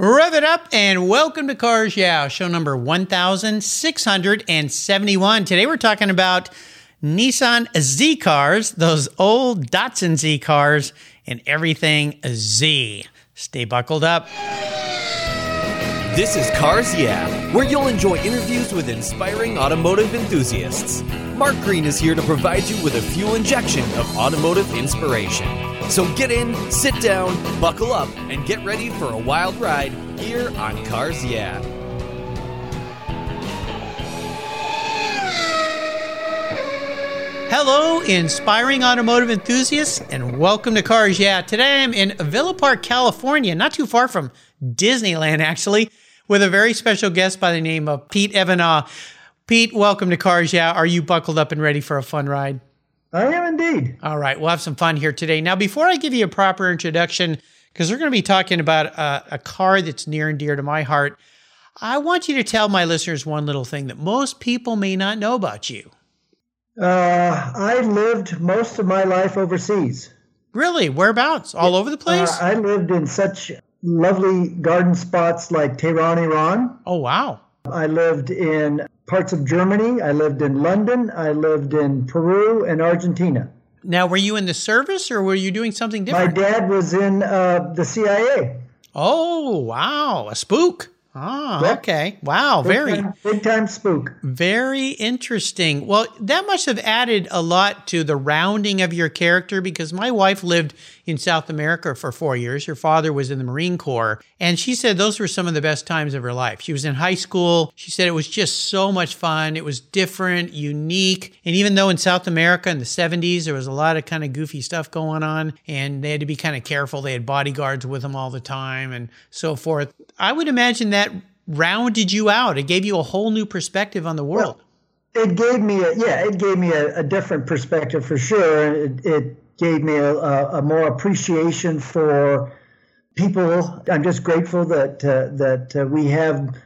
Rev it up and welcome to Cars Yeah, show number 1671. Today we're talking about Nissan Z cars, those old Datsun Z cars, and everything Z. Stay buckled up. This is Cars Yeah, where you'll enjoy interviews with inspiring automotive enthusiasts. Mark Green is here to provide you with a fuel injection of automotive inspiration. So get in, sit down, buckle up, and get ready for a wild ride here on Cars Yeah. Hello, inspiring automotive enthusiasts, and welcome to Cars Yeah. Today I'm in Villa Park, California, not too far from Disneyland, actually, with a very special guest by the name of Pete Evanow. Pete, welcome to Cars Yeah. Are you buckled up and ready for a fun ride? I am indeed. All right, we'll have some fun here today. Now, before I give you a proper introduction, because we're going to be talking about a, a, car that's near and dear to my heart, I want you to tell my listeners one little thing that most people may not know about you. Uh, I lived most of my life overseas. Really? Whereabouts? All over the place? Uh, I lived in such lovely garden spots like Tehran, Iran. Oh, wow. I lived in parts of Germany. I lived in London. I lived in Peru and Argentina. Now, were you in the service or were you doing something different? My dad was in uh, the CIA. Oh, wow. A spook. Ah, okay. Wow, big very time, big time spook. Very interesting. Well, that must have added a lot to the rounding of your character because my wife lived in South America for four years. Her father was in the Marine Corps, and she said those were some of the best times of her life. She was in high school. She said it was just so much fun. It was different, unique. And even though in South America in the 70s, there was a lot of kind of goofy stuff going on, and they had to be kind of careful. They had bodyguards with them all the time and so forth. I would imagine that rounded you out. It gave you a whole new perspective on the world. Well, it gave me a yeah, it gave me a, a different perspective for sure. It, it gave me a, a, more appreciation for people. I'm just grateful that uh, that uh, we have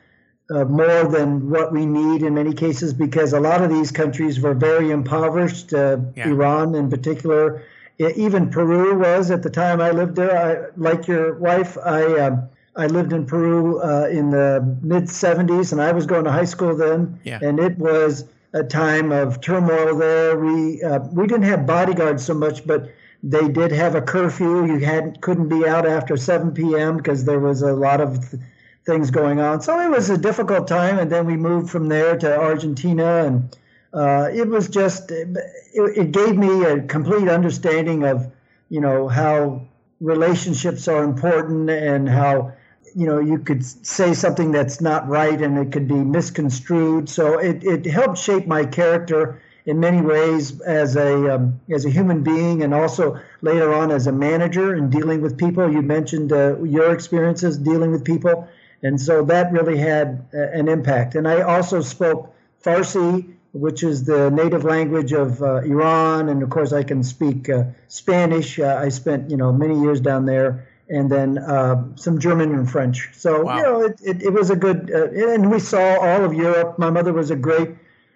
uh, more than what we need in many cases because a lot of these countries were very impoverished. Uh, yeah. Iran, in particular, even Peru was at the time I lived there. I, like your wife, I. Um, I lived in Peru uh, in the mid 70s, and I was going to high school then. Yeah. And it was a time of turmoil there. We uh, we didn't have bodyguards so much, but they did have a curfew. You had couldn't be out after 7 p.m. because there was a lot of th- things going on. So it was a difficult time. And then we moved from there to Argentina, and uh, it was just it, it gave me a complete understanding of you know how relationships are important and how you know you could say something that's not right and it could be misconstrued. So it, it helped shape my character in many ways as a um, as a human being and also later on as a manager and dealing with people. You mentioned uh, your experiences dealing with people. And so that really had uh, an impact. And i also spoke farsi which is the native language of uh, iran. And of course i can speak uh, spanish. Uh, i spent you know many years down there and then uh, some German and French. So wow. you know, it, it, it was a good, uh, and we saw all of Europe. My mother was a great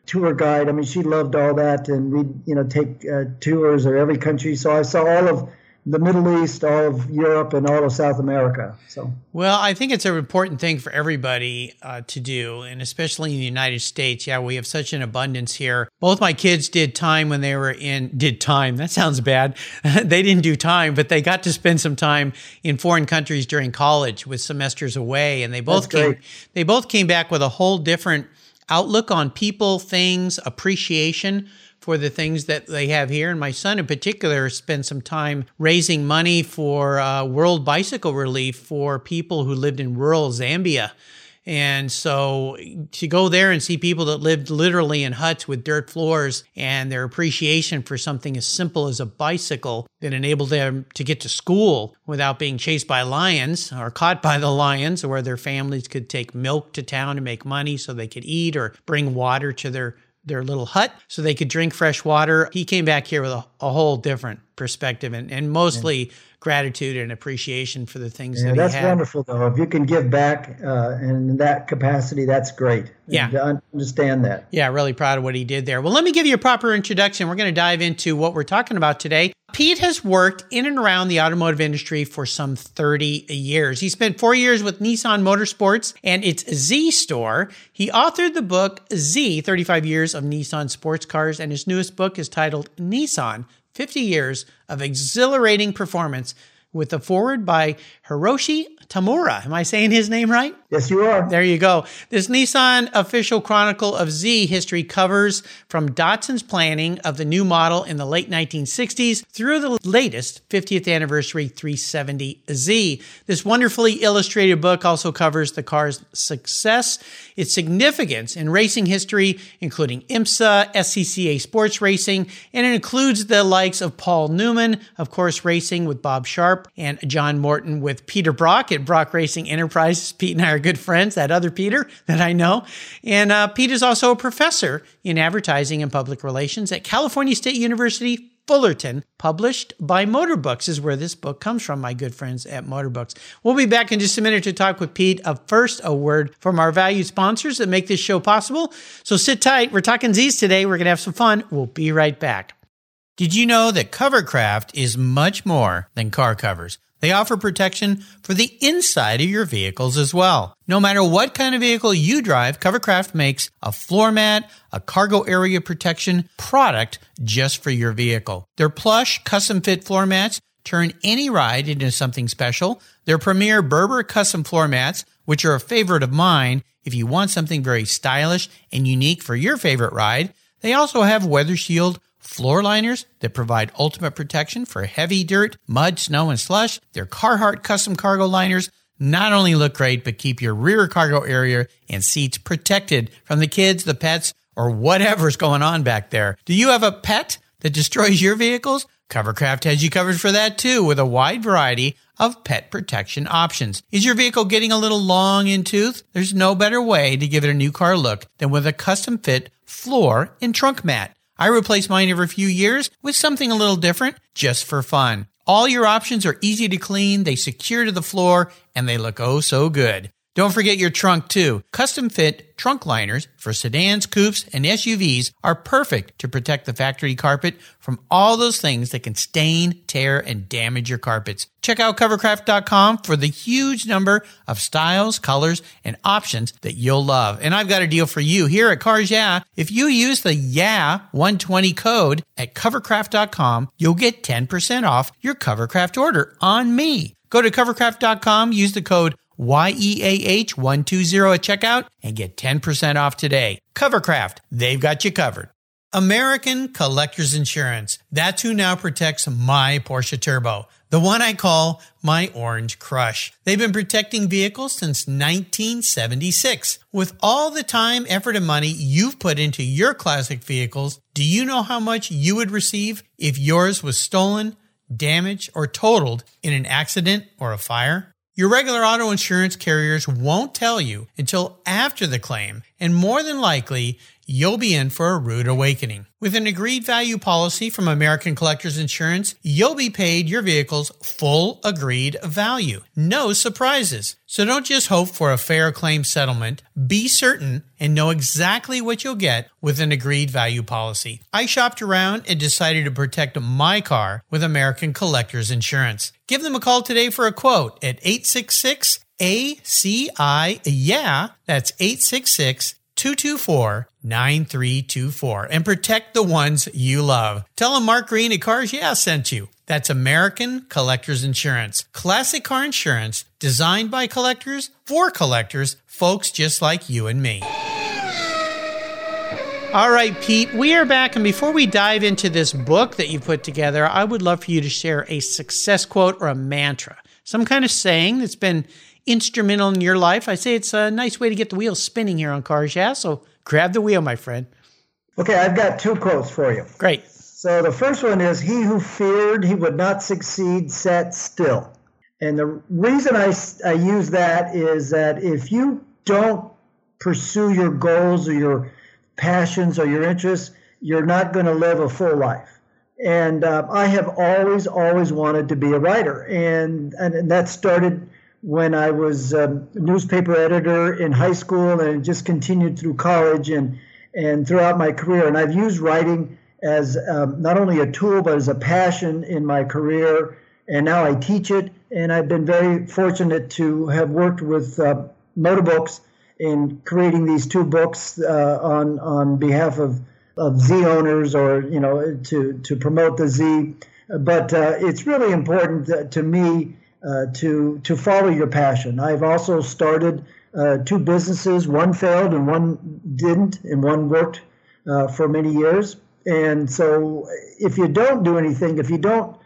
tour guide. I mean, she loved all that, and we'd you know take uh, tours of every country. So I saw all of the Middle East, all of Europe, and all of South America. So, well, I think it's an important thing for everybody uh, to do, and especially in the United States. Yeah, we have such an abundance here. Both my kids did time when they were in did time. That sounds bad. they didn't do time, but they got to spend some time in foreign countries during college with semesters away, and they both came. They both came back with a whole different outlook on people, things, appreciation for the things that they have here. And my son, in particular, spent some time raising money for uh, World Bicycle Relief for people who lived in rural Zambia. And so to go there and see people that lived literally in huts with dirt floors and their appreciation for something as simple as a bicycle that enabled them to get to school without being chased by lions or caught by the lions, or their families could take milk to town to make money so they could eat or bring water to their their little hut so they could drink fresh water. He came back here with a, a whole different perspective and, and mostly gratitude and appreciation for the things yeah, that that's he had. wonderful though. If you can give back uh, in that capacity that's great. Yeah. To understand that. Yeah really proud of what he did there. Well let me give you a proper introduction. We're going to dive into what we're talking about today. Pete has worked in and around the automotive industry for some 30 years. He spent four years with Nissan Motorsports and its Z store. He authored the book Z 35 Years of Nissan Sports Cars, and his newest book is titled Nissan 50 Years of Exhilarating Performance with a foreword by Hiroshi Tamura. Am I saying his name right? Yes, you are. There you go. This Nissan official chronicle of Z history covers from Datsun's planning of the new model in the late 1960s through the latest 50th anniversary 370Z. This wonderfully illustrated book also covers the car's success, its significance in racing history, including IMSA, SCCA sports racing, and it includes the likes of Paul Newman, of course, racing with Bob Sharp, and John Morton with Peter Brock at Brock Racing Enterprises. Pete and I are good friends, that other Peter that I know. And uh, Pete is also a professor in advertising and public relations at California State University. Fullerton, published by Motorbooks, is where this book comes from, my good friends at Motorbooks. We'll be back in just a minute to talk with Pete. Uh, first, a word from our valued sponsors that make this show possible. So sit tight. We're talking Z's today. We're going to have some fun. We'll be right back. Did you know that Covercraft is much more than car covers? They offer protection for the inside of your vehicles as well. No matter what kind of vehicle you drive, Covercraft makes a floor mat, a cargo area protection product just for your vehicle. Their plush, custom fit floor mats turn any ride into something special. Their premier Berber custom floor mats, which are a favorite of mine if you want something very stylish and unique for your favorite ride. They also have Weather Shield floor liners that provide ultimate protection for heavy dirt, mud, snow, and slush. Their Carhartt custom cargo liners not only look great, but keep your rear cargo area and seats protected from the kids, the pets, or whatever's going on back there. Do you have a pet that destroys your vehicles? Covercraft has you covered for that too with a wide variety of pet protection options. Is your vehicle getting a little long in tooth? There's no better way to give it a new car look than with a custom fit floor and trunk mat. I replace mine every few years with something a little different just for fun. All your options are easy to clean, they secure to the floor, and they look oh so good. Don't forget your trunk too. Custom fit trunk liners for sedans, coupes, and SUVs are perfect to protect the factory carpet from all those things that can stain, tear, and damage your carpets. Check out covercraft.com for the huge number of styles, colors, and options that you'll love. And I've got a deal for you here at Cars Yeah. If you use the Yeah 120 code at covercraft.com, you'll get 10% off your Covercraft order on me. Go to covercraft.com, use the code YEAH120 at checkout and get 10% off today. Covercraft, they've got you covered. American Collectors Insurance. That's who now protects my Porsche Turbo, the one I call my Orange Crush. They've been protecting vehicles since 1976. With all the time, effort, and money you've put into your classic vehicles, do you know how much you would receive if yours was stolen, damaged, or totaled in an accident or a fire? Your regular auto insurance carriers won't tell you until after the claim, and more than likely, you'll be in for a rude awakening. With an agreed value policy from American Collectors Insurance, you'll be paid your vehicle's full agreed value. No surprises. So don't just hope for a fair claim settlement. Be certain and know exactly what you'll get with an agreed value policy. I shopped around and decided to protect my car with American Collectors Insurance. Give them a call today for a quote at 866 ACI. Yeah, that's 866 224 9324 and protect the ones you love. Tell them Mark Green at Cars Yeah sent you. That's American Collectors Insurance. Classic car insurance designed by collectors for collectors, folks just like you and me. All right, Pete, we are back. And before we dive into this book that you put together, I would love for you to share a success quote or a mantra, some kind of saying that's been instrumental in your life. I say it's a nice way to get the wheels spinning here on Cars Yeah. So grab the wheel, my friend. Okay, I've got two quotes for you. Great. So the first one is He who feared he would not succeed sat still. And the reason I, I use that is that if you don't pursue your goals or your passions or your interests, you're not going to live a full life. And uh, I have always, always wanted to be a writer. And, and that started when I was a newspaper editor in high school and just continued through college and, and throughout my career. And I've used writing as um, not only a tool, but as a passion in my career. And now I teach it. And I've been very fortunate to have worked with uh, Motorbooks in creating these two books uh, on, on behalf of, of Z owners or, you know, to, to promote the Z. But uh, it's really important to me uh, to, to follow your passion. I've also started uh, two businesses. One failed and one didn't, and one worked uh, for many years. And so, if you don't do anything, if you don't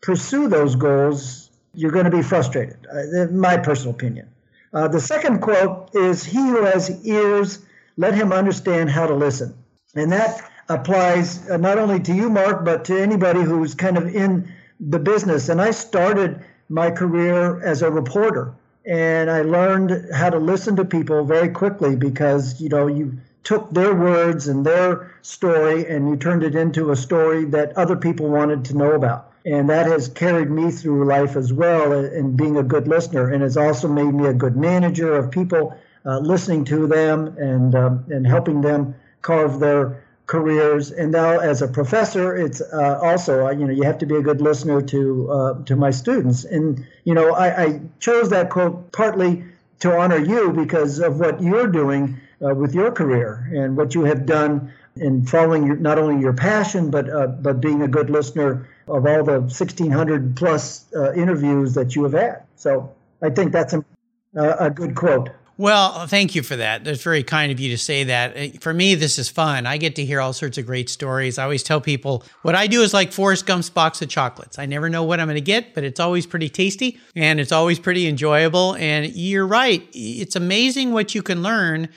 pursue those goals, you're going to be frustrated. Uh, my personal opinion. Uh, the second quote is He who has ears, let him understand how to listen. And that applies not only to you, Mark, but to anybody who's kind of in the business. And I started my career as a reporter. And I learned how to listen to people very quickly because, you know, you took their words and their story and you turned it into a story that other people wanted to know about. And that has carried me through life as well in being a good listener. And it's also made me a good manager of people, uh, listening to them and, um, and helping them carve their careers. And now, as a professor, it's uh, also uh, you know you have to be a good listener to uh, to my students. And you know, I, I, chose that quote partly to honor you because of what you're doing uh, with your career and what you have done in following your, not only your passion but uh, but being a good listener of all the 1600 plus uh, interviews that you have had. So I think that's a, a good quote. Well, thank you for that. That's very kind of you to say that. Uh, for me, this is fun. I get to hear all sorts of great stories. I always tell people what I do is like Forrest Gump's box of chocolates. I never know what I'm going to get, but it's always pretty tasty and it's always pretty enjoyable. And you're right. It's amazing what you can learn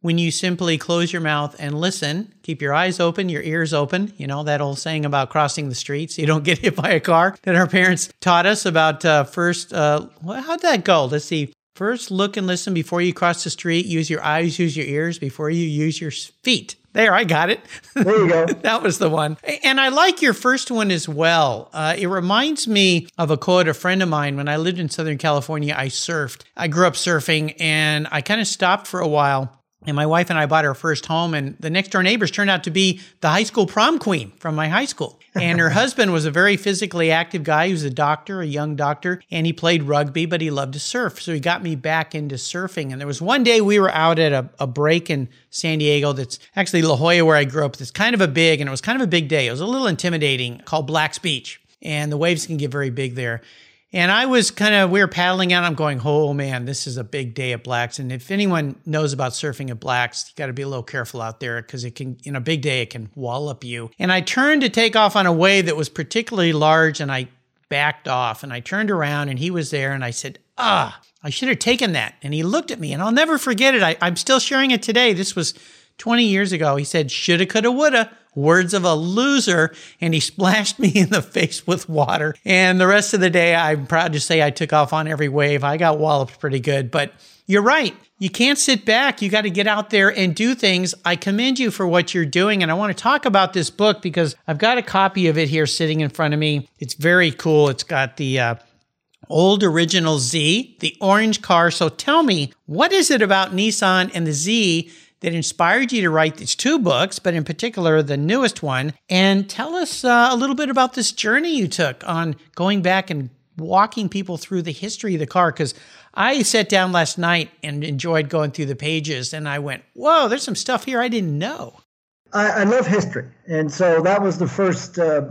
when you simply close your mouth and listen, keep your eyes open, your ears open. You know, that old saying about crossing the streets, so you don't get hit by a car that our parents taught us about uh, first. Uh, how'd that go? Let's see. First, look and listen before you cross the street. Use your eyes, use your ears before you use your feet. There, I got it. There you go. that was the one. And I like your first one as well. Uh, it reminds me of a quote a friend of mine when I lived in Southern California. I surfed. I grew up surfing and I kind of stopped for a while and my wife and I bought our first home, and the next door neighbors turned out to be the high school prom queen from my high school. And her husband was a very physically active guy. He was a doctor, a young doctor, and he played rugby, but he loved to surf. So he got me back into surfing. And there was one day we were out at a, a break in San Diego that's actually La Jolla, where I grew up. That's kind of a big, and it was kind of a big day. It was a little intimidating, called Black's Beach. And the waves can get very big there. And I was kind of, we were paddling out. I'm going, oh man, this is a big day at Blacks. And if anyone knows about surfing at Blacks, you got to be a little careful out there because it can, in a big day, it can wallop you. And I turned to take off on a wave that was particularly large and I backed off and I turned around and he was there and I said, ah, I should have taken that. And he looked at me and I'll never forget it. I, I'm still sharing it today. This was 20 years ago. He said, shoulda, coulda, woulda words of a loser, and he splashed me in the face with water. And the rest of the day, I'm proud to say I took off on every wave. I got walloped pretty good, but you're right. You can't sit back. You got to get out there and do things. I commend you for what you're doing. And I want to talk about this book because I've got a copy of it here sitting in front of me. It's very cool. It's got the, uh, old original Z, the orange car. So tell me, what is it about Nissan and the Z that inspired you to write these two books, but in particular the newest one. And tell us uh, a little bit about this journey you took on going back and walking people through the history of the car. Because I sat down last night and enjoyed going through the pages, and I went, "Whoa, there's some stuff here I didn't know." I, I love history, and so that was the first uh,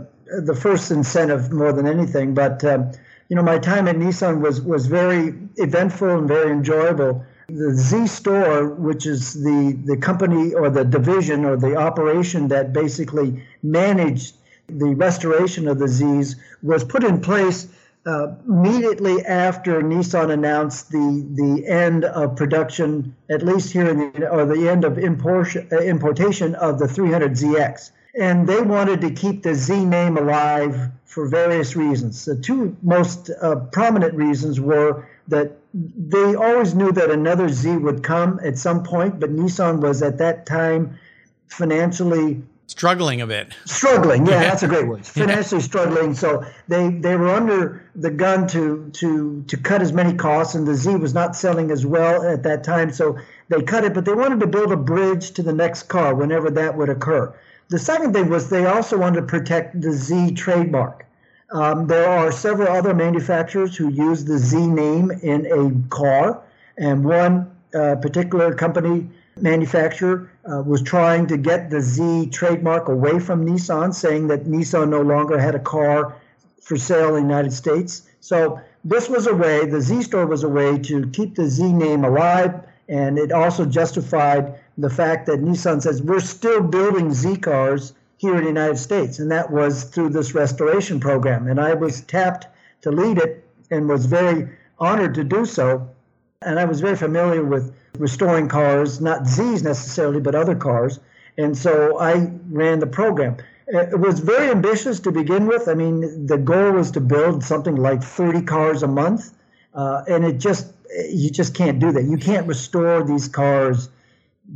the first incentive more than anything. But uh, you know, my time at Nissan was was very eventful and very enjoyable the Z store, which is the, the company or the division or the operation that basically managed the restoration of the Zs, was put in place uh, immediately after Nissan announced the the end of production, at least here in the or the end of import, uh, importation of the 300ZX, and they wanted to keep the Z name alive for various reasons. The two most uh, prominent reasons were that they always knew that another Z would come at some point, but Nissan was at that time financially struggling a bit. Struggling, yeah, that's a great word. Financially struggling. So they they were under the gun to to to cut as many costs, and the Z was not selling as well at that time. So they cut it, but they wanted to build a bridge to the next car whenever that would occur. The second thing was they also wanted to protect the Z trademark. Um, there are several other manufacturers who use the Z name in a car, and one uh, particular company manufacturer uh, was trying to get the Z trademark away from Nissan, saying that Nissan no longer had a car for sale in the United States. So this was a way, the Z store was a way to keep the Z name alive, and it also justified the fact that Nissan says we're still building Z cars here in the United States, and that was through this restoration program. And I was tapped to lead it and was very honored to do so. And I was very familiar with restoring cars, not Z's necessarily, but other cars. And so I ran the program. It was very ambitious to begin with. I mean, the goal was to build something like 30 cars a month. Uh, and it just, you just can't do that. You can't restore these cars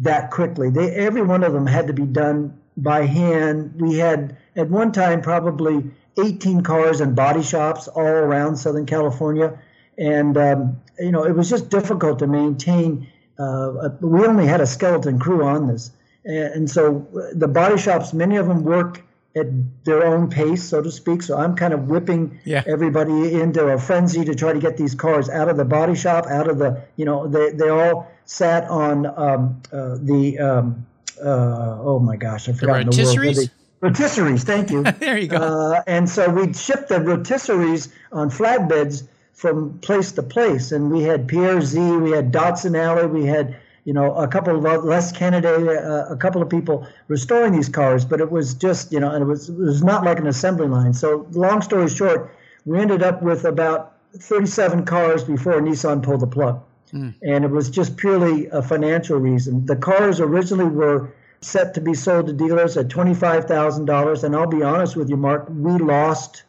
that quickly. They, every one of them had to be done by hand. We had, at one time, probably 18 cars and body shops all around Southern California. And, um, you know, it was just difficult to maintain uh, we only had a skeleton crew on this. And so the body shops, many of them work at their own pace, so to speak. So I'm kind of whipping yeah. everybody into a frenzy to try to get these cars out of the body shop, out of the, you know, they, they all sat on um, uh, the, um, uh, oh my gosh, I forgot the, rotisseries? the word. Rotisseries, thank you. there you go. Uh, and so we'd ship the rotisseries on flatbeds from place to place. And we had Pierre Z, we had Datsun Alley, we had you know a couple of Les Kennedy, uh, a couple of people restoring these cars, but it was just you know, and it was it was not like an assembly line. So long story short, we ended up with about 37 cars before Nissan pulled the plug. Mm. And it was just purely a financial reason. The cars originally were set to be sold to dealers at $25,000. And I'll be honest with you, Mark, we lost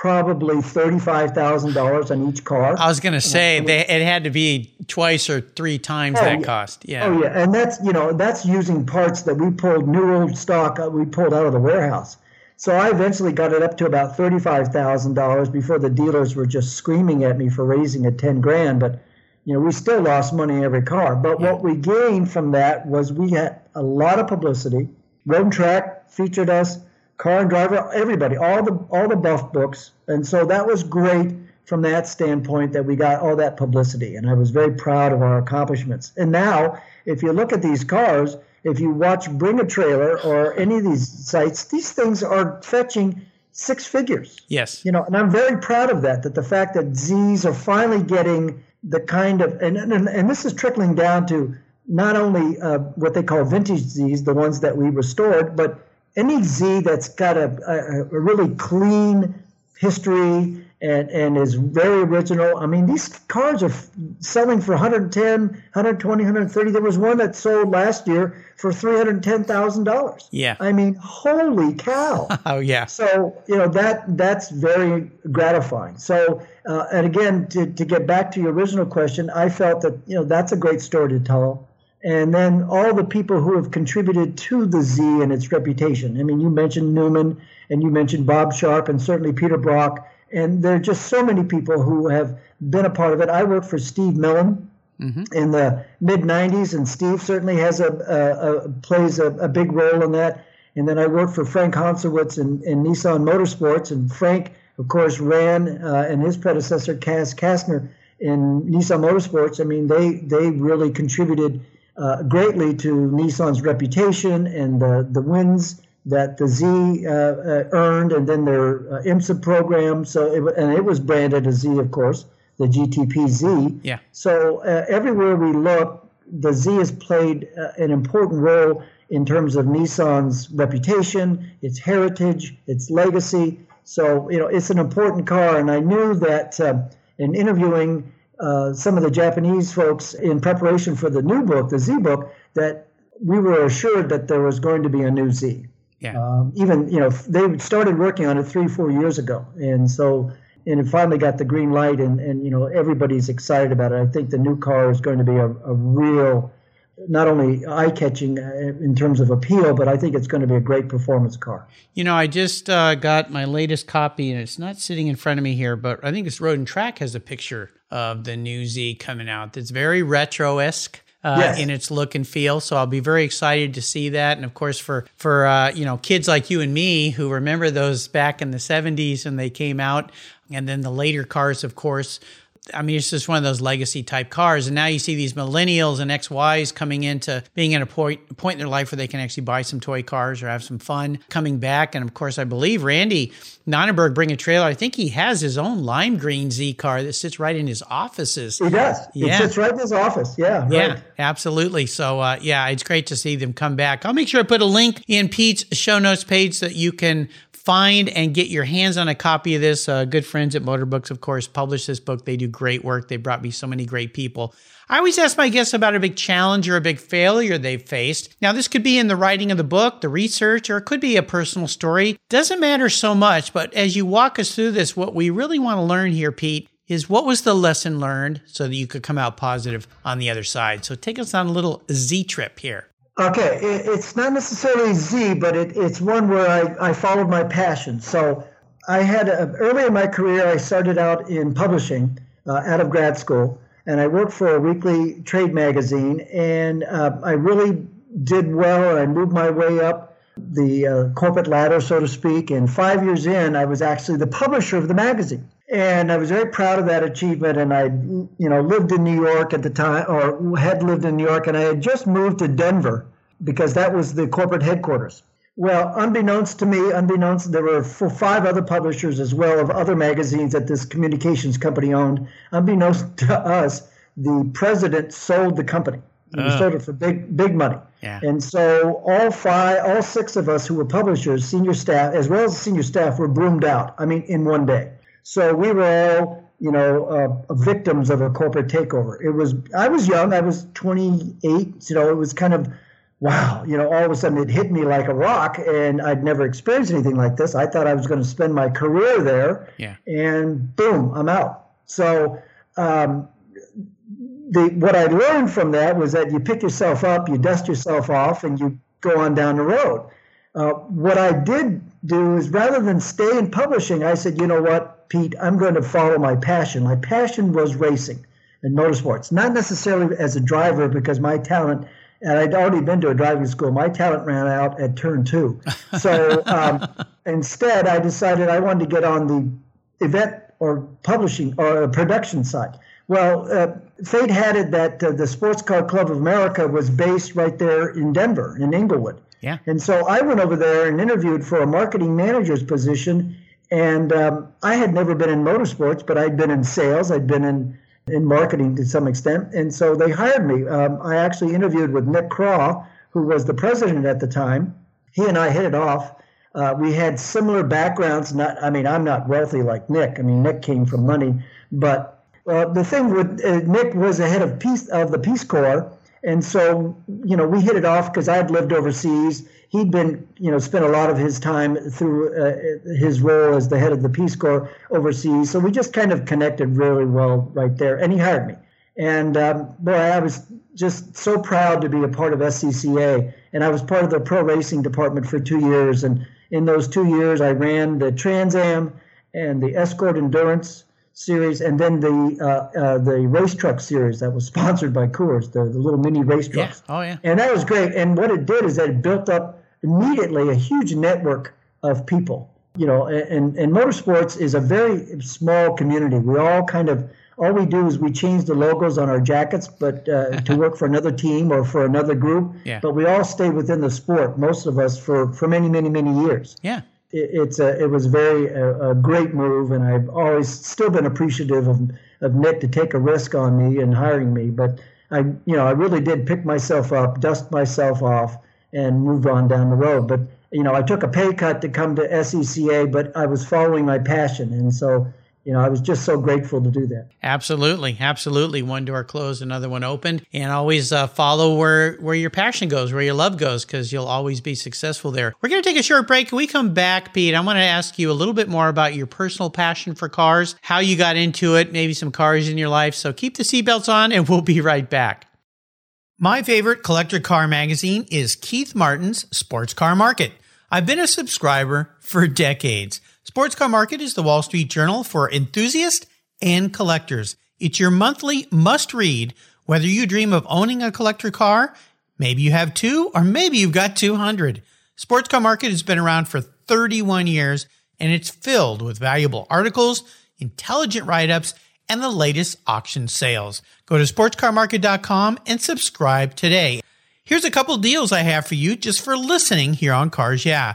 probably $35,000 on each car. I was going to say they, it had to be twice or three times oh, that yeah. cost. Yeah. Oh yeah. And that's, you know, that's using parts that we pulled new old stock uh, we pulled out of the warehouse. So I eventually got it up to about $35,000 before the dealers were just screaming at me for raising it 10 grand, but you know, we still lost money every car. But yeah. what we gained from that was we had a lot of publicity. Road and Track featured us car and driver, everybody, all the all the buff books, and so that was great from that standpoint that we got all that publicity, and I was very proud of our accomplishments. And now, if you look at these cars, if you watch Bring a Trailer or any of these sites, these things are fetching six figures. Yes. You know, and I'm very proud of that. That the fact that Z's are finally getting the kind of and and, and this is trickling down to not only uh, what they call vintage Z's, the ones that we restored, but any Z that's got a, a, a really clean history and, and is very original. I mean, these cars are selling for 110, 120, 130. There was one that sold last year for $310,000. Yeah. I mean, holy cow. oh, yeah. So, you know, that that's very gratifying. So, uh, and again, to, to get back to your original question, I felt that, you know, that's a great story to tell and then all the people who have contributed to the Z and its reputation. I mean, you mentioned Newman, and you mentioned Bob Sharp, and certainly Peter Brock, and there are just so many people who have been a part of it. I worked for Steve Millen mm-hmm. in the mid '90s, and Steve certainly has a, a, a plays a, a, big role in that. And then I worked for Frank Honsowetz in, in Nissan Motorsports, and Frank, of course, ran uh, and his predecessor Kas Kastner in Nissan Motorsports. I mean, they they really contributed uh, greatly to Nissan's reputation and the, the wins that the Z uh, uh, earned, and then their uh, IMSA program. So, it, and it was branded a Z, of course, the GTP Z. Yeah. So uh, everywhere we look, the Z has played uh, an important role in terms of Nissan's reputation, its heritage, its legacy. So you know, it's an important car, and I knew that in interviewing uh, some of the Japanese folks in preparation for the new book, the Z book, that we were assured that there was going to be a new Z. Yeah. Um, even you know they started working on it three, four years ago, and so and it finally got the green light, and and you know everybody's excited about it. I think the new car is going to be a, a real not only eye catching uh, in terms of appeal, but I think it's going to be a great performance car. You know, I just uh, got my latest copy, and it's not sitting in front of me here, but I think it's Road and Track has a picture of the new Z coming out. That's very retro esque. Uh, yes. in its look and feel. So I'll be very excited to see that. And of course, for for uh, you know kids like you and me who remember those back in the '70s and they came out, and then the later cars, of course, I mean, it's just one of those legacy type cars. And now you see these millennials and XYs coming into being at a point, point in their life where they can actually buy some toy cars or have some fun coming back. And of course, I believe Randy Nonnenberg bring a trailer. I think he has his own lime green Z car that sits right in his offices. He does. Yeah. It sits right in his office. Yeah. Yeah, right. absolutely. So, uh, yeah, it's great to see them come back. I'll make sure I put a link in Pete's show notes page so that you can find and get your hands on a copy of this. Uh, good friends at Motorbooks, of course, publish this book. They do great work. They brought me so many great people. I always ask my guests about a big challenge or a big failure they've faced. Now, this could be in the writing of the book, the research, or it could be a personal story. Doesn't matter so much, but as you walk us through this, what we really want to learn here, Pete, is what was the lesson learned so that you could come out positive on the other side. So take us on a little Z trip here. Okay, it's not necessarily Z, but it, it's one where I, I followed my passion. So I had a, early in my career, I started out in publishing uh, out of grad school, and I worked for a weekly trade magazine, and uh, I really did well, and I moved my way up the uh, corporate ladder, so to speak. And five years in, I was actually the publisher of the magazine and I was very proud of that achievement. And I, you know, lived in New York at the time, or had lived in New York, and I had just moved to Denver because that was the corporate headquarters. Well, unbeknownst to me, unbeknownst, there were five other publishers as well of other magazines that this communications company owned. Unbeknownst to us, the president sold the company. He uh. sold it for big, big money. Yeah. And so all five, all six of us who were publishers, senior staff, as well as senior staff, were broomed out. I mean, in one day. So we were all, you know, uh, victims of a corporate takeover. It was, I was young, I was 28, you know, it was kind of, wow, you know, all of a sudden it hit me like a rock and I'd never experienced anything like this. I thought I was going to spend my career there. Yeah. And boom, I'm out. So, um, the, what I learned from that was that you pick yourself up, you dust yourself off, and you go on down the road. Uh, what I did do is rather than stay in publishing, I said, you know what? Pete, I'm going to follow my passion. My passion was racing and motorsports, not necessarily as a driver because my talent, and I'd already been to a driving school, my talent ran out at turn two. So um, instead, I decided I wanted to get on the event or publishing or production side. Well, uh, fate had it that uh, the Sports Car Club of America was based right there in Denver, in Englewood. Yeah. And so I went over there and interviewed for a marketing manager's position and um, I had never been in motorsports, but I'd been in sales. I'd been in in marketing to some extent, and so they hired me. Um, I actually interviewed with Nick Craw, who was the president at the time. He and I hit it off. Uh, we had similar backgrounds. Not, I mean, I'm not wealthy like Nick. I mean, Nick came from money, but uh, the thing with uh, Nick was the head of peace of the Peace Corps, and so you know we hit it off because I'd lived overseas he'd been, you know, spent a lot of his time through uh, his role as the head of the Peace Corps overseas. So we just kind of connected really well right there. And he hired me. And um, boy, I was just so proud to be a part of SCCA. And I was part of the pro racing department for two years. And in those two years, I ran the Trans Am and the Escort Endurance series, and then the uh, uh, the race truck series that was sponsored by Coors, the, the little mini race trucks. Yeah. Oh yeah. And that was great. And what it did is that it built up immediately a huge network of people. You know, and, and motorsports is a very small community. We all kind of all we do is we change the logos on our jackets, but uh, to work for another team or for another group. Yeah. But we all stay within the sport. Most of us for for many many many years. Yeah. It, it's a it was very a, a, great move, and I've always still been appreciative of of Nick to take a risk on me and hiring me. But I you know I really did pick myself up, dust myself off and moved on down the road. But you know, I took a pay cut to come to SCCA, but I was following my passion, and so you know, I was just so grateful to do that. Absolutely, absolutely. One door closed, another one opened, and always uh, follow where where your passion goes, where your love goes, because you'll always be successful there. We're going to take a short break. When we come back, Pete, I want to ask you a little bit more about your personal passion for cars, how you got into it, maybe some cars in your life. So keep the seatbelts on, and we'll be right back. My favorite collector car magazine is Keith Martin's Sports Car Market. I've been a subscriber for decades. Sports Car Market is the Wall Street Journal for enthusiasts and collectors. It's your monthly must read, whether you dream of owning a collector car, maybe you have two, or maybe you've got 200. Sports Car Market has been around for 31 years and it's filled with valuable articles, intelligent write ups, and the latest auction sales. Go to sportscarmarket.com and subscribe today. Here's a couple deals I have for you just for listening here on Cars Yeah.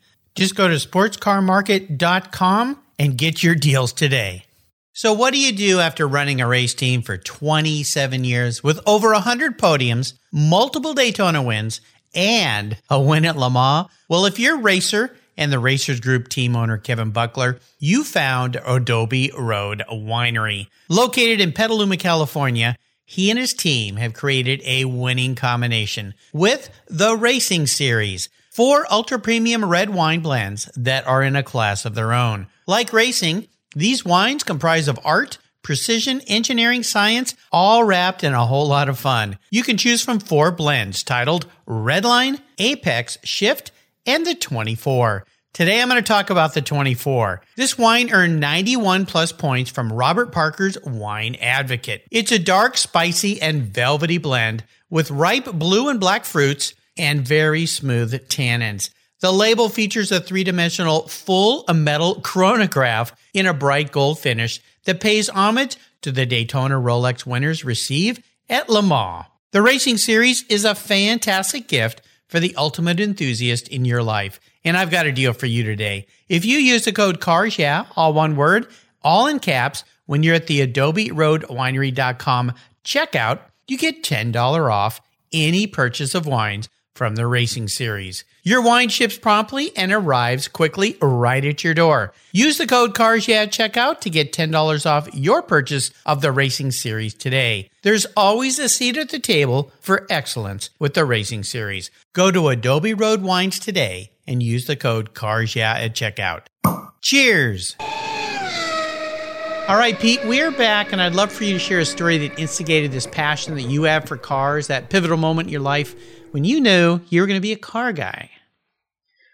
Just go to sportscarmarket.com and get your deals today. So, what do you do after running a race team for 27 years with over 100 podiums, multiple Daytona wins, and a win at Le Mans? Well, if you're racer and the Racers Group team owner Kevin Buckler, you found Adobe Road Winery. Located in Petaluma, California, he and his team have created a winning combination with the Racing Series. Four ultra premium red wine blends that are in a class of their own. Like racing, these wines comprise of art, precision, engineering, science, all wrapped in a whole lot of fun. You can choose from four blends titled Redline, Apex, Shift, and the 24. Today I'm going to talk about the 24. This wine earned 91 plus points from Robert Parker's Wine Advocate. It's a dark, spicy, and velvety blend with ripe blue and black fruits and very smooth tannins. The label features a three dimensional full metal chronograph in a bright gold finish that pays homage to the Daytona Rolex winners receive at Le Mans. The racing series is a fantastic gift for the ultimate enthusiast in your life. And I've got a deal for you today. If you use the code CARS, yeah, all one word, all in caps, when you're at the adoberoadwinery.com checkout, you get $10 off any purchase of wines from the racing series. Your wine ships promptly and arrives quickly right at your door. Use the code CARS at checkout to get $10 off your purchase of the racing series today. There's always a seat at the table for excellence with the racing series. Go to Adobe Road Wines today and use the code CARS at checkout. Cheers! All right, Pete, we're back, and I'd love for you to share a story that instigated this passion that you have for cars, that pivotal moment in your life when you knew you were going to be a car guy.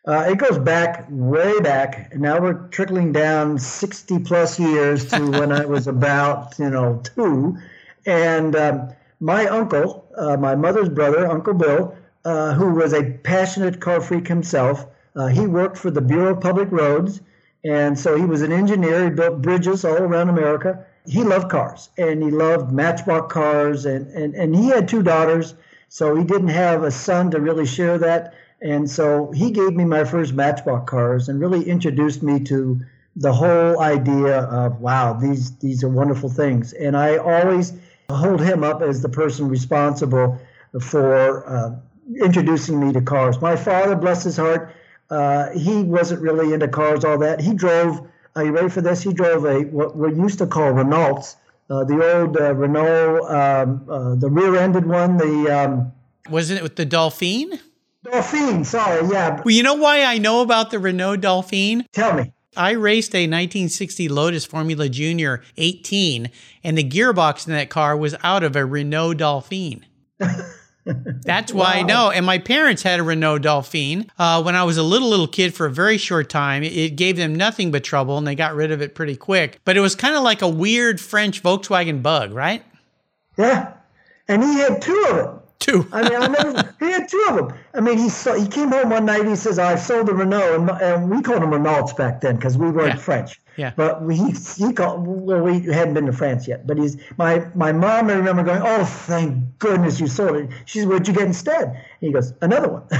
Uh, it goes back way back. Now we're trickling down 60 plus years to when I was about, you know, two. And um, my uncle, uh, my mother's brother, Uncle Bill, uh, who was a passionate car freak himself, uh, he worked for the Bureau of Public Roads and so he was an engineer. He built bridges all around America. He loved cars and he loved matchbox cars. And, and, and he had two daughters. So he didn't have a son to really share that. And so he gave me my first matchbox cars and really introduced me to the whole idea of, wow, these, these are wonderful things. And I always hold him up as the person responsible for uh, introducing me to cars. My father, bless his heart, uh, he wasn't really into cars all that. He drove. Are you ready for this? He drove a what we used to call Renaults, uh, the old uh, Renault, um, uh, the rear-ended one. The um, wasn't it with the Dauphine? Dauphine. Sorry, yeah. Well, you know why I know about the Renault Dauphine? Tell me. I raced a 1960 Lotus Formula Junior 18, and the gearbox in that car was out of a Renault Dauphine. That's why wow. I know. And my parents had a Renault Dauphine uh, when I was a little, little kid for a very short time. It gave them nothing but trouble and they got rid of it pretty quick. But it was kind of like a weird French Volkswagen bug, right? Yeah. And he had two of them. Two. I mean, I never, he had two of them. I mean, he saw, he came home one night. He says, "I sold the Renault," and, and we called them Renaults back then because we weren't yeah. French. Yeah. But we he called. Well, we hadn't been to France yet. But he's my my mom. I remember going, "Oh, thank goodness you sold it." She said, "What'd you get instead?" He goes, "Another one."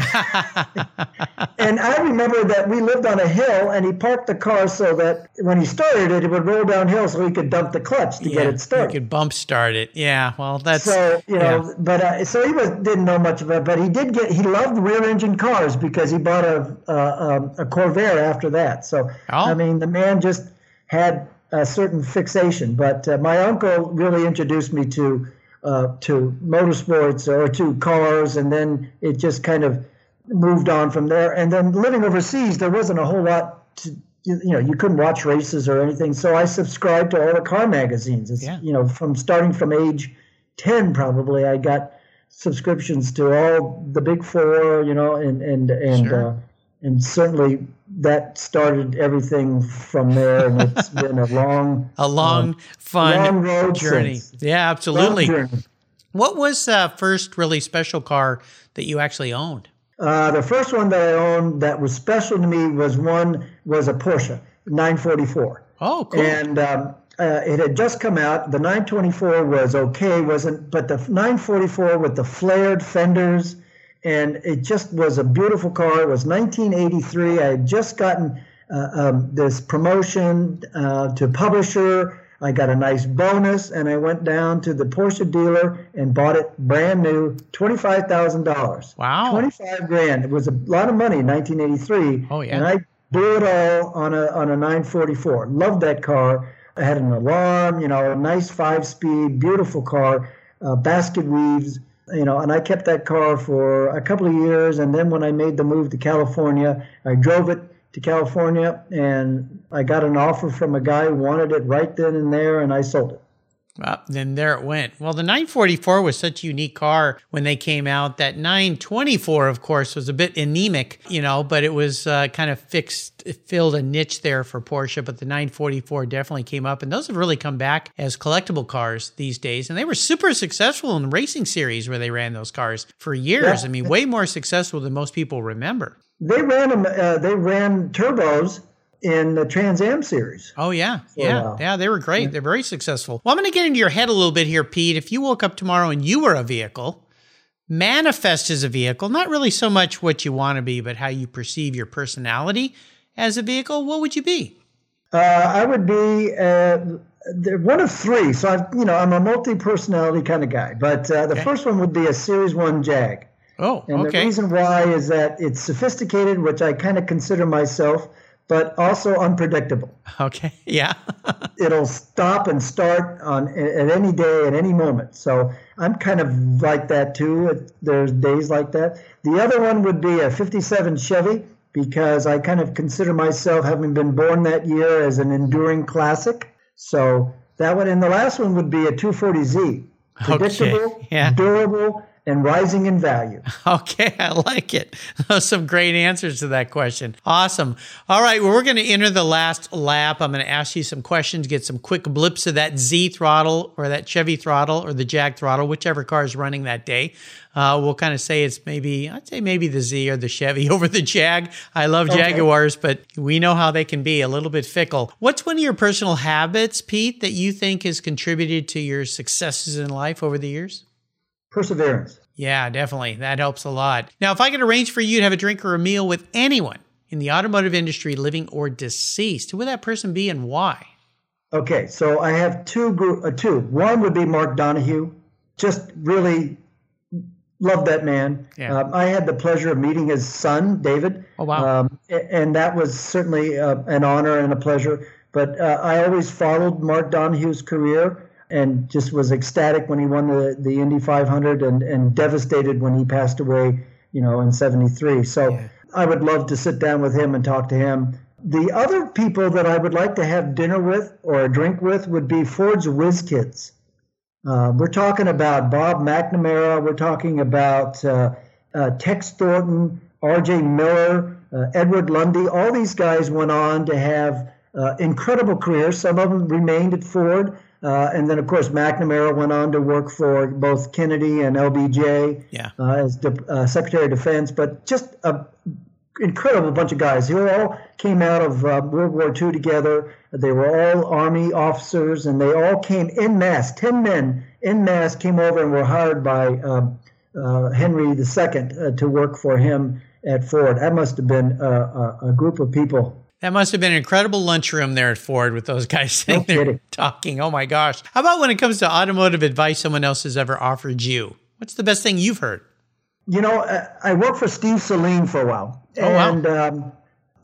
and I remember that we lived on a hill, and he parked the car so that when he started it, it would roll downhill, so he could dump the clutch to yeah, get it started. He could bump start it. Yeah. Well, that's So you know, yeah. but uh, so he was didn't know much of it, but he did get he loved rear engine cars because he bought a a, um, a Corvair after that. So Oh. I mean, the man just had a certain fixation. But uh, my uncle really introduced me to uh, to motorsports or to cars, and then it just kind of moved on from there. And then living overseas, there wasn't a whole lot to you know you couldn't watch races or anything. So I subscribed to all the car magazines. It's, Yeah. You know, from starting from age ten probably, I got subscriptions to all the big four. You know, and and and Sure. uh, and certainly that started everything from there. And it's been a long, a long, fun long road journey. since. Yeah, absolutely. journey. What was the first really special car that you actually owned? Uh, the first one that I owned that was special to me was one was a Porsche 944. Oh, cool. and um, uh, it had just come out. The 924 was okay, wasn't, but the 944 with the flared fenders, and it just was a beautiful car. It was 1983. I had just gotten uh, um, this promotion uh, to publisher. I got a nice bonus, and I went down to the Porsche dealer and bought it brand new, twenty-five thousand dollars. Wow. twenty-five grand. It was a lot of money in 1983. Oh, yeah. And I blew it all on a on a 944. Loved that car. I had an alarm, you know, a nice five-speed, beautiful car, uh, basket weaves, you know, and I kept that car for a couple of years. And then when I made the move to California, I drove it to California, and I got an offer from a guy who wanted it right then and there, and I sold it. Well, then there it went. Well, the 944 was such a unique car when they came out. That 924, of course, was a bit anemic, you know, but it was uh, kind of fixed, filled a niche there for Porsche. But the 944 definitely came up, and those have really come back as collectible cars these days. And they were super successful in the racing series where they ran those cars for years. Yeah. I mean, way more successful than most people remember. They ran them. Uh, they ran turbos in the Trans Am series. Oh yeah, yeah, yeah. They were great. They're very successful. Well, I'm going to get into your head a little bit here, Pete. If you woke up tomorrow and you were a vehicle, manifest as a vehicle, not really so much what you want to be, but how you perceive your personality as a vehicle, what would you be? Uh, I would be uh, one of three. So I've, you know, I'm a multi-personality kind of guy. But uh, the Okay. first one would be a Series One Jag, Oh, and the reason why is that it's sophisticated, which I kind of consider myself, but also unpredictable. Okay. Yeah. It'll stop and start on at any day, at any moment. So I'm kind of like that too. There's days like that. The other one would be a '57 Chevy because I kind of consider myself, having been born that year, as an enduring classic. So that one, and the last one would be a 240Z, predictable, yeah. durable, and rising in value. Okay, I like it. Those some great answers to that question. Awesome. All right, well, we're going to enter the last lap. I'm going to ask you some questions, get some quick blips of that Z throttle or that Chevy throttle or the Jag throttle, whichever car is running that day. Uh, we'll kind of say it's maybe, I'd say maybe the Z or the Chevy over the Jag. I love Jaguars, but we know how they can be a little bit fickle. What's one of your personal habits, Pete, that you think has contributed to your successes in life over the years? Perseverance. Yeah, definitely. That helps a lot. Now, if I could arrange for you to have a drink or a meal with anyone in the automotive industry, living or deceased, who would that person be and why? Okay, so I have two group, uh, two. One would be Mark Donohue. Just really love that man. Yeah. Um, I had the pleasure of meeting his son, David. Oh, wow. Um, and that was certainly uh, an honor and a pleasure. But uh, I always followed Mark Donohue's career and just was ecstatic when he won the, the Indy 500 and, and devastated when he passed away, you know, in 73. So Yeah. I would love to sit down with him and talk to him. The other people that I would like to have dinner with or a drink with would be Ford's Whiz Kids. Uh, we're talking about Bob McNamara. We're talking about uh, uh, Tex Thornton, Arjay Miller, uh, Edward Lundy. All these guys went on to have uh, incredible careers. Some of them remained at Ford. Uh, and then, of course, McNamara went on to work for both Kennedy and LBJ Yeah. uh, as de- uh, Secretary of Defense. But just a incredible bunch of guys. They all came out of uh, World War II together. They were all Army officers, and they all came in mass. Ten men in mass came over and were hired by um, uh, Henry II uh, to work for him at Ford. That must have been a, a, group of people. That must have been an incredible lunchroom there at Ford with those guys sitting no there talking. Oh my gosh. How about when it comes to automotive advice someone else has ever offered you? What's the best thing you've heard? You know, I worked for Steve Saleen for a while. Oh, and. Um,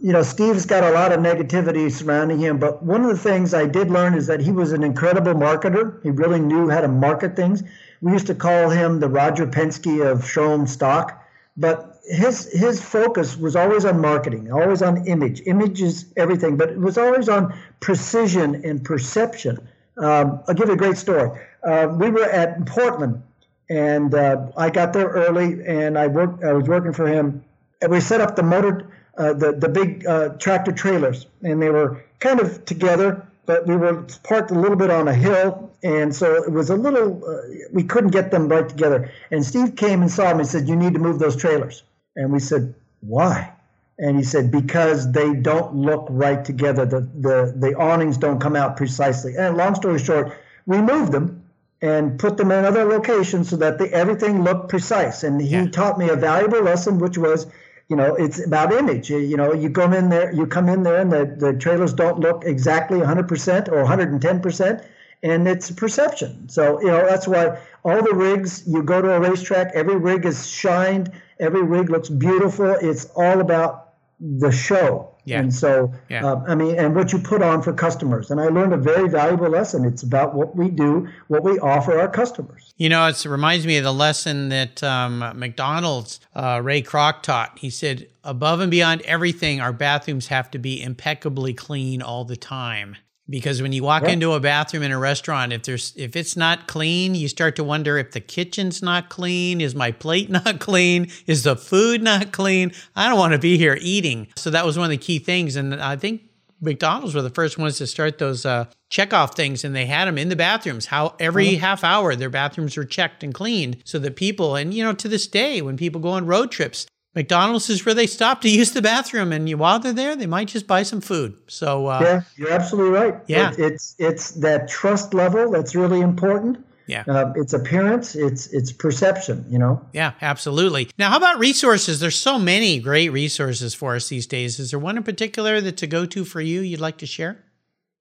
you know, Steve's got a lot of negativity surrounding him, but one of the things I did learn is that he was an incredible marketer. He really knew how to market things. We used to call him the Roger Penske of showroom stock, but his his focus was always on marketing, always on image. Image is everything, but it was always on precision and perception. Um, I'll give you a great story. Uh, we were at Portland, and uh, I got there early, and I worked. I was working for him, and we set up the motor uh, the the big uh, tractor trailers, and they were kind of together, but we were parked a little bit on a hill, and so it was a little. Uh, we couldn't get them right together. And Steve came and saw me and said, "You need to move those trailers." And we said, "Why?" And he said, "Because they don't look right together. The the the awnings don't come out precisely." And long story short, we moved them and put them in other locations so that the, everything looked precise. And he yeah. taught me a valuable lesson, which was you know it's about image you know you come in there you come in there and the, the trailers don't look exactly 100% or 110% and it's perception so you know that's why all the rigs you go to a racetrack every rig is shined every rig looks beautiful it's all about the show yeah. And so, yeah. uh, I mean, and what you put on for customers. And I learned a very valuable lesson. It's about what we do, what we offer our customers. You know, it reminds me of the lesson that um, McDonald's, uh, Ray Kroc taught. He said, above and beyond everything, our bathrooms have to be impeccably clean all the time because when you walk into a bathroom in a restaurant if there's if it's not clean you start to wonder if the kitchen's not clean is my plate not clean is the food not clean? I don't want to be here eating. So that was one of the key things and i think mcdonald's were the first ones to start those uh, check off things and they had them in the bathrooms. How every mm-hmm. half hour their bathrooms were checked and cleaned so that people and you know to this day when people go on road trips McDonald's is where they stop to use the bathroom, and you, while they're there, they might just buy some food. So uh, yeah, you're absolutely right. Yeah, it, it's it's that trust level that's really important. Yeah, uh, it's appearance, it's it's perception. You know. Yeah, absolutely. Now, how about resources? There's so many great resources for us these days. Is there one in particular that's a go-to for you? You'd like to share?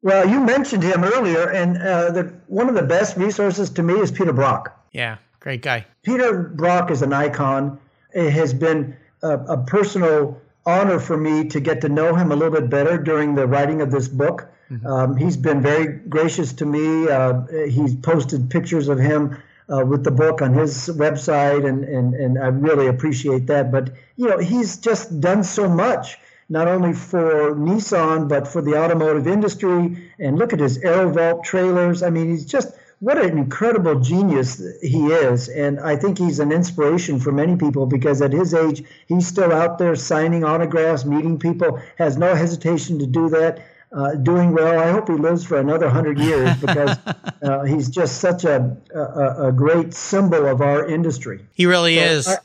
Well, you mentioned him earlier, and uh, the, one of the best resources to me is Peter Brock. Yeah, great guy. Peter Brock is an icon. It has been a, a personal honor for me to get to know him a little bit better during the writing of this book. Mm-hmm. Um, he's been very gracious to me. Uh, he's posted pictures of him uh, with the book on his website, and, and, and I really appreciate that. But, you know, he's just done so much, not only for Nissan, but for the automotive industry. And look at his Aerovault trailers. I mean, he's just what an incredible genius he is. And I think he's an inspiration for many people because at his age, he's still out there signing autographs, meeting people, has no hesitation to do that. Uh, doing well. I hope he lives for another hundred years because uh, he's just such a, a, a great symbol of our industry. He really so is. I,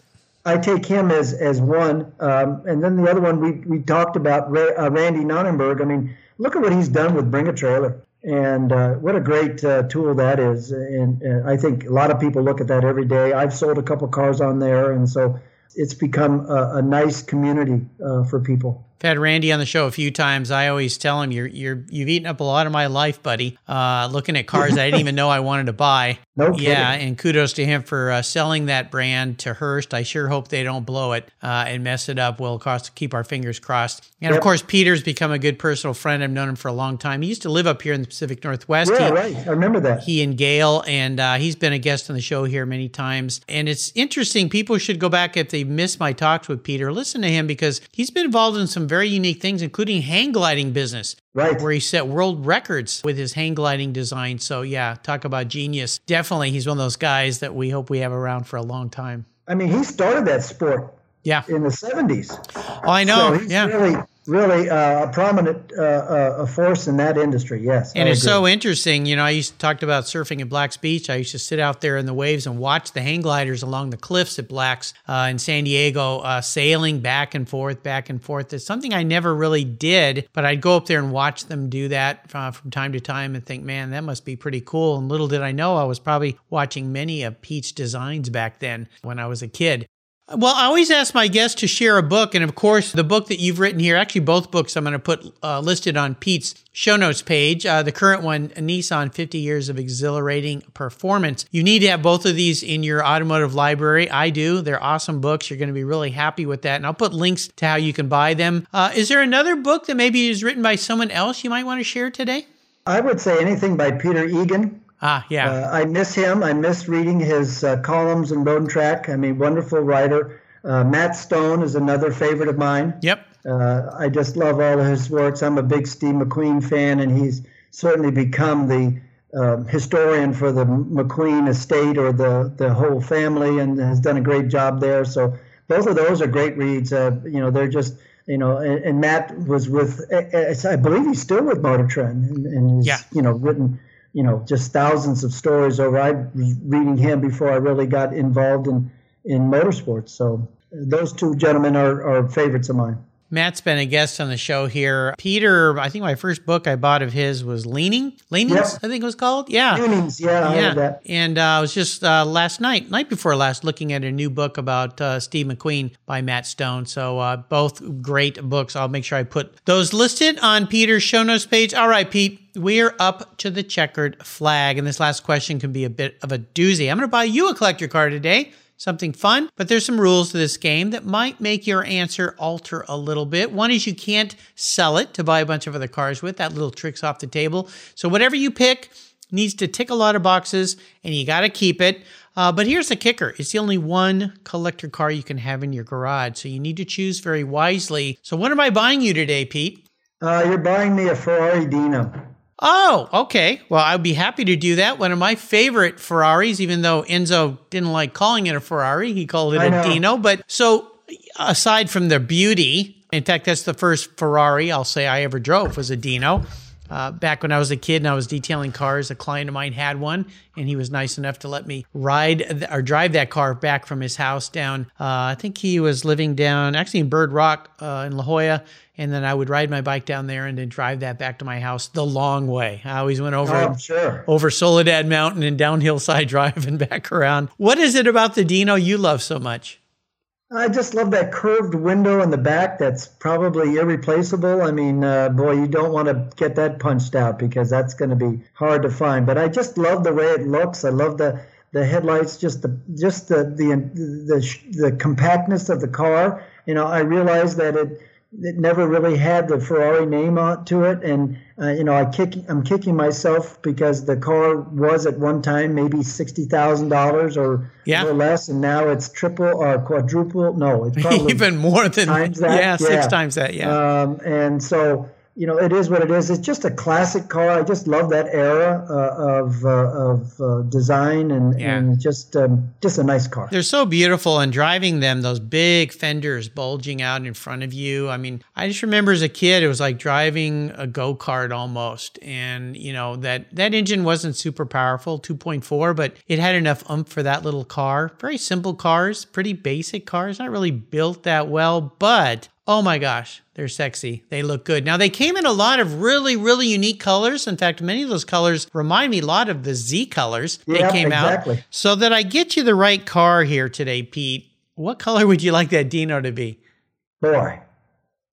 I, take him as as one, um, and then the other one we we talked about uh, Randy Nonnenberg. I mean, look at what he's done with Bring a Trailer. And uh, what a great uh, tool that is. And, and, I think a lot of people look at that every day. I've sold a couple cars on there. And so it's become a, a nice community uh, for people. I've had Randy on the show a few times. I always tell him, "You're you're you've eaten up a lot of my life, buddy. Uh, looking at cars I didn't even know I wanted to buy. No yeah, and kudos to him for uh, selling that brand to Hearst. I sure hope they don't blow it uh, and mess it up. We'll cost, keep our fingers crossed. And yep. of course, Peter's become a good personal friend. I've known him for a long time. He used to live up here in the Pacific Northwest. Yeah, he, right. I remember that. He and Gayle, and uh, he's been a guest on the show here many times. And it's interesting. People should go back if they missed my talks with Peter. Listen to him because he's been involved in some very unique things including hang gliding business. Right. Where he set world records with his hang gliding design. So, yeah, talk about genius. Definitely, he's one of those guys that we hope we have around for a long time. I mean, he started that sport. Yeah. in the 70s. Oh, I know. So yeah. really, really uh, a prominent uh, uh, force in that industry. Yes, And I it's agree. so interesting. You know, I used to talk about surfing at Black's Beach. I used to sit out there in the waves and watch the hang gliders along the cliffs at Black's uh, in San Diego, uh, sailing back and forth, back and forth. It's something I never really did, but I'd go up there and watch them do that uh, from time to time and think, man, that must be pretty cool. And little did I know, I was probably watching many of Pete's designs back then when I was a kid. Well, I always ask my guests to share a book. And of course, the book that you've written here, actually, both books I'm going to put uh, listed on Pete's show notes page. Uh, the current one, Nissan 50 Years of Exhilarating Performance. You need to have both of these in your automotive library. I do. They're awesome books. You're going to be really happy with that. And I'll put links to how you can buy them. Uh, is there another book that maybe is written by someone else you might want to share today? I would say anything by Peter Egan. Ah, yeah. Uh, I miss him. I miss reading his uh, columns in Road and Track. I mean, wonderful writer. Uh, Matt Stone is another favorite of mine. yep. Uh, I just love all of his works. I'm a big Steve McQueen fan, and he's certainly become the uh, historian for the McQueen estate or the, the whole family and has done a great job there. So both of those are great reads. Uh, you know, they're just, you know, and, and Matt was with, I believe he's still with Motor Trend and, and he's, Yeah. you know, written, you know, just thousands of stories over. I was reading him before I really got involved in, in motorsports. So those two gentlemen are, are favorites of mine. Matt's been a guest on the show here. Peter, I think my first book I bought of his was Leaning. Leanings, Yep. I think it was called. Yeah. Tunings, yeah, I yeah. that. And uh, I was just uh, last night, night before last, looking at a new book about uh, Steve McQueen by Matt Stone. So uh, both great books. I'll make sure I put those listed on Peter's show notes page. All right, Pete, we're up to the checkered flag. And this last question can be a bit of a doozy. I'm going to buy you a collector car today something fun, but there's some rules to this game that might make your answer alter a little bit. One is you can't sell it to buy a bunch of other cars with. That little trick's off the table. So whatever you pick needs to tick a lot of boxes and you got to keep it. Uh, but here's the kicker it's the only one collector car you can have in your garage. So you need to choose very wisely. So, what am I buying you today, Pete? Uh, you're buying me a Ferrari Dino. Oh, okay. Well, I'd be happy to do that. One of my favorite Ferraris, even though Enzo didn't like calling it a Ferrari, he called it a. Dino. But so, aside from the beauty, in fact, that's the first Ferrari I'll say I ever drove was a Dino. Uh, back when I was a kid and I was detailing cars, a client of mine had one, and he was nice enough to let me ride th- or drive that car back from his house down. Uh, I think he was living down actually in Bird Rock uh, in La Jolla, and then I would ride my bike down there and then drive that back to my house the long way. I always went over Oh, sure. over Soledad Mountain and down Hillside Drive and back around. What is it about the Dino you love so much? I just love that curved window in the back. That's probably irreplaceable. I mean, uh, boy, you don't want to get that punched out because that's going to be hard to find. But I just love the way it looks. I love the the headlights, just the just the the the, the compactness of the car. You know, I realize that it it never really had the Ferrari name on to it, and uh, you know, I kick I'm kicking myself because the car was at one time maybe sixty thousand dollars or Yeah. or less, and now it's triple or quadruple. No, it's probably Even more than times that? yeah, six times that. Yeah. um, and so you know, it is what it is. It's just a classic car. I just love that era uh, of uh, of uh, design and, Yeah. and just um, just a nice car. They're so beautiful and driving them, those big fenders bulging out in front of you. I mean, I just remember as a kid, it was like driving a go kart almost. And, you know, that, that engine wasn't super powerful, 2.4, but it had enough oomph for that little car. Very simple cars, pretty basic cars, not really built that well, but oh my gosh, they're sexy. They look good. Now, they came in a lot of really, really unique colors. In fact, many of those colors remind me a lot of the Z colors they Yeah, came out. So that I get you the right car here today, Pete, what color would you like that Dino to be? Boy,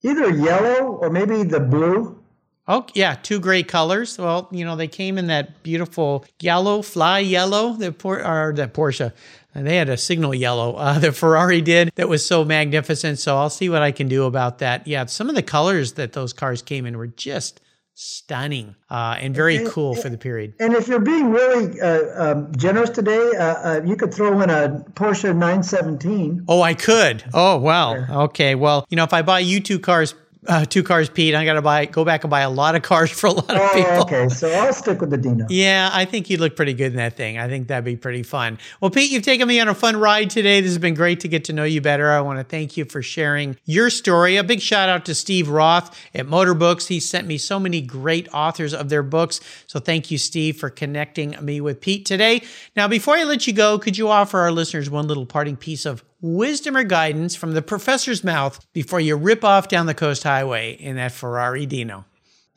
either yellow or maybe the blue. Oh, yeah, two gray colors. Well, you know, they came in that beautiful yellow, fly yellow, the Por- or that Porsche. And they had a signal yellow. Uh, the Ferrari did that was so magnificent. So I'll see what I can do about that. Yeah, some of the colors that those cars came in were just stunning uh, and very cool for the period. And if you're being really uh, um, generous today, uh, uh, you could throw in a Porsche 917. Oh, I could. Oh, wow. Okay. Well, you know, if I buy you two cars, uh, two cars, Pete. I got to buy, go back and buy a lot of cars for a lot of oh, people. Okay, so I'll stick with the Dino. Yeah, I think you'd look pretty good in that thing. I think that'd be pretty fun. Well, Pete, you've taken me on a fun ride today. This has been great to get to know you better. I want to thank you for sharing your story. A big shout out to Steve Roth at Motorbooks. He sent me so many great authors of their books. So thank you, Steve, for connecting me with Pete today. Now, before I let you go, could you offer our listeners one little parting piece of wisdom or guidance from the professor's mouth before you rip off down the coast highway in that Ferrari Dino?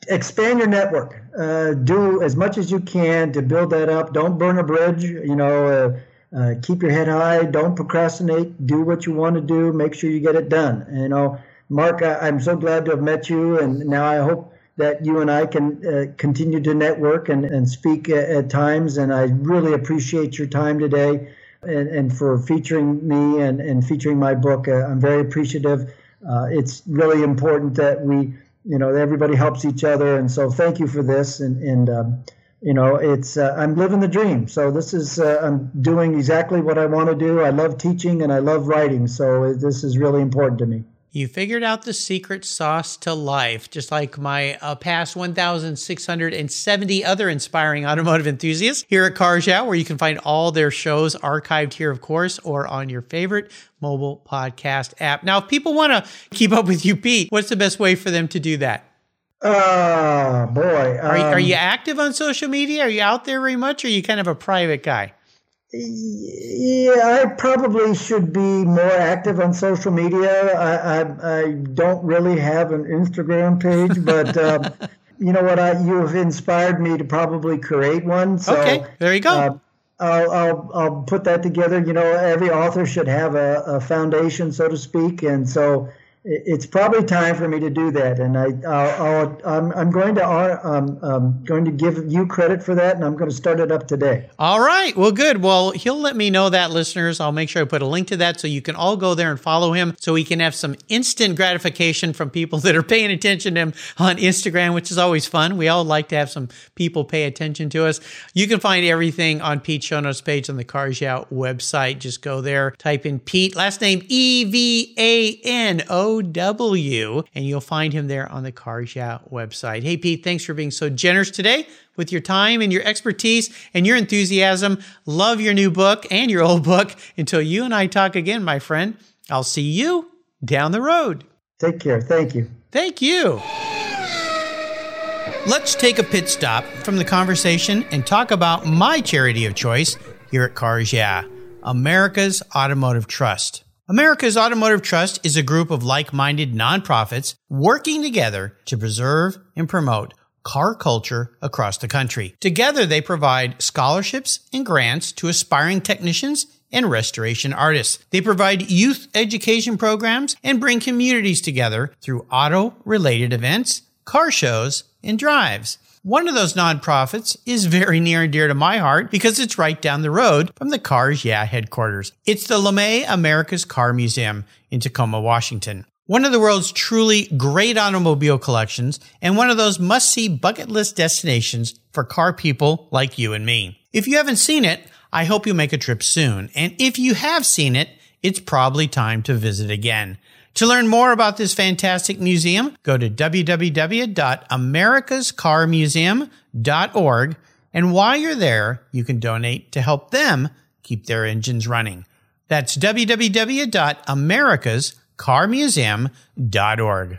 Expand your network. Uh, do as much as you can to build that up. Don't burn a bridge. You know, uh, uh, keep your head high. Don't procrastinate. Do what you want to do. Make sure you get it done. You know, Mark, I, am so glad to have met you, and now I hope that you and I can uh, continue to network and, and speak at, at times. And I really appreciate your time today and, and for featuring me and, and featuring my book. Uh, I'm very appreciative. Uh, it's really important that we, you know, everybody helps each other. And so thank you for this. And, and um, you know, it's, uh, I'm living the dream. So this is, uh, I'm doing exactly what I want to do. I love teaching and I love writing. So this is really important to me. You figured out the secret sauce to life, just like my uh, past 1,670 other inspiring automotive enthusiasts here at Cars Yeah, where you can find all their shows archived here, of course, or on your favorite mobile podcast app. Now, if people want to keep up with you, Pete, what's the best way for them to do that? Oh, boy. Um, are, are you active on social media? Are you out there very much, or are you kind of a private guy? Yeah, I probably should be more active on social media. I I, I don't really have an Instagram page, but um, you know what? I you have inspired me to probably create one. So, okay, there you go. Uh, I'll, I'll I'll put that together. You know, every author should have a, a foundation, so to speak, and so it's probably time for me to do that, and I, I'll, I'm, I'm going to um, um, going to give you credit for that, and I'm going to start it up today. All right, well, good. Well, he'll let me know that, listeners. I'll make sure I put a link to that so you can all go there and follow him, so he can have some instant gratification from people that are paying attention to him on Instagram, which is always fun. We all like to have some people pay attention to us. You can find everything on Pete's show notes page on the Yeah website. Just go there, type in Pete, last name E V A N O. W, and you'll find him there on the Cars Yeah website. Hey, Pete, thanks for being so generous today with your time and your expertise and your enthusiasm. Love your new book and your old book. Until you and I talk again, my friend, I'll see you down the road. Take care. Thank you. Thank you. Let's take a pit stop from the conversation and talk about my charity of choice here at Cars Yeah, America's Automotive Trust. America's Automotive Trust is a group of like-minded nonprofits working together to preserve and promote car culture across the country. Together, they provide scholarships and grants to aspiring technicians and restoration artists. They provide youth education programs and bring communities together through auto related events, car shows, and drives. One of those nonprofits is very near and dear to my heart because it's right down the road from the Cars Yeah headquarters. It's the LeMay America's Car Museum in Tacoma, Washington. One of the world's truly great automobile collections and one of those must see bucket list destinations for car people like you and me. If you haven't seen it, I hope you make a trip soon. And if you have seen it, it's probably time to visit again. To learn more about this fantastic museum, go to www.americascarmuseum.org. And while you're there, you can donate to help them keep their engines running. That's www.americascarmuseum.org.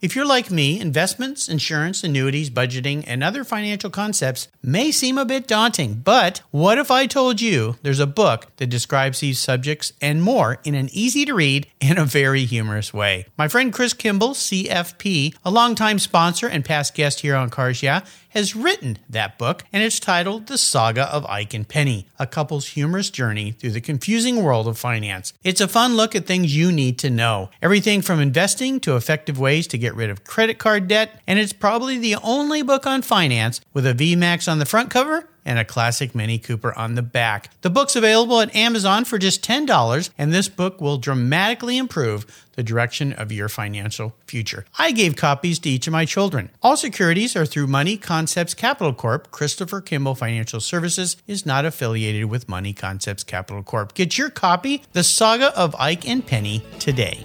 If you're like me, investments, insurance, annuities, budgeting, and other financial concepts may seem a bit daunting, but what if I told you there's a book that describes these subjects and more in an easy to read and a very humorous way? My friend Chris Kimball, CFP, a longtime sponsor and past guest here on Cars Yeah, has written that book, and it's titled The Saga of Ike and Penny, a couple's humorous journey through the confusing world of finance. It's a fun look at things you need to know. Everything from investing to effective ways to get rid of credit card debt, and it's probably the only book on finance with a VMAX on the front cover and a classic Mini Cooper on the back. The book's available at Amazon for just $10, and this book will dramatically improve the direction of your financial future. I gave copies to each of my children. All securities are through Money Concepts Capital Corp. Christopher Kimball Financial Services is not affiliated with Money Concepts Capital Corp. Get your copy, The Saga of Ike and Penny, today.